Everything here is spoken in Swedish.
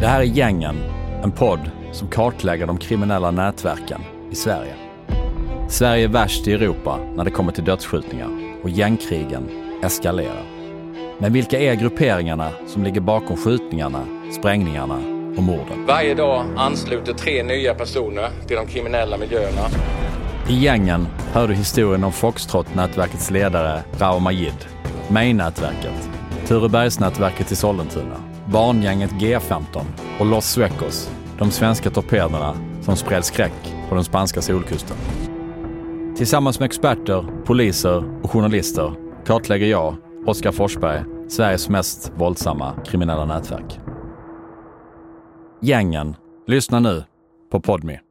Det här är Gängen, en podd som kartlägger de kriminella nätverken i Sverige. Sverige är värst i Europa när det kommer till dödsskjutningar och gängkrigen eskalerar. Men vilka är grupperingarna som ligger bakom skjutningarna, sprängningarna och morden? Varje dag ansluter tre nya personer till de kriminella miljöerna. I Gängen hör du historien om Foxtrot-nätverkets ledare Rao Majid, May-nätverket, Turebergsnätverket i Sollentuna, barngänget G15 och Los Suecos, de svenska torpederna som spred skräck på den spanska solkusten. Tillsammans med experter, poliser och journalister kartlägger jag, Oskar Forsberg, Sveriges mest våldsamma kriminella nätverk. Gängen. Lyssna nu på Podme.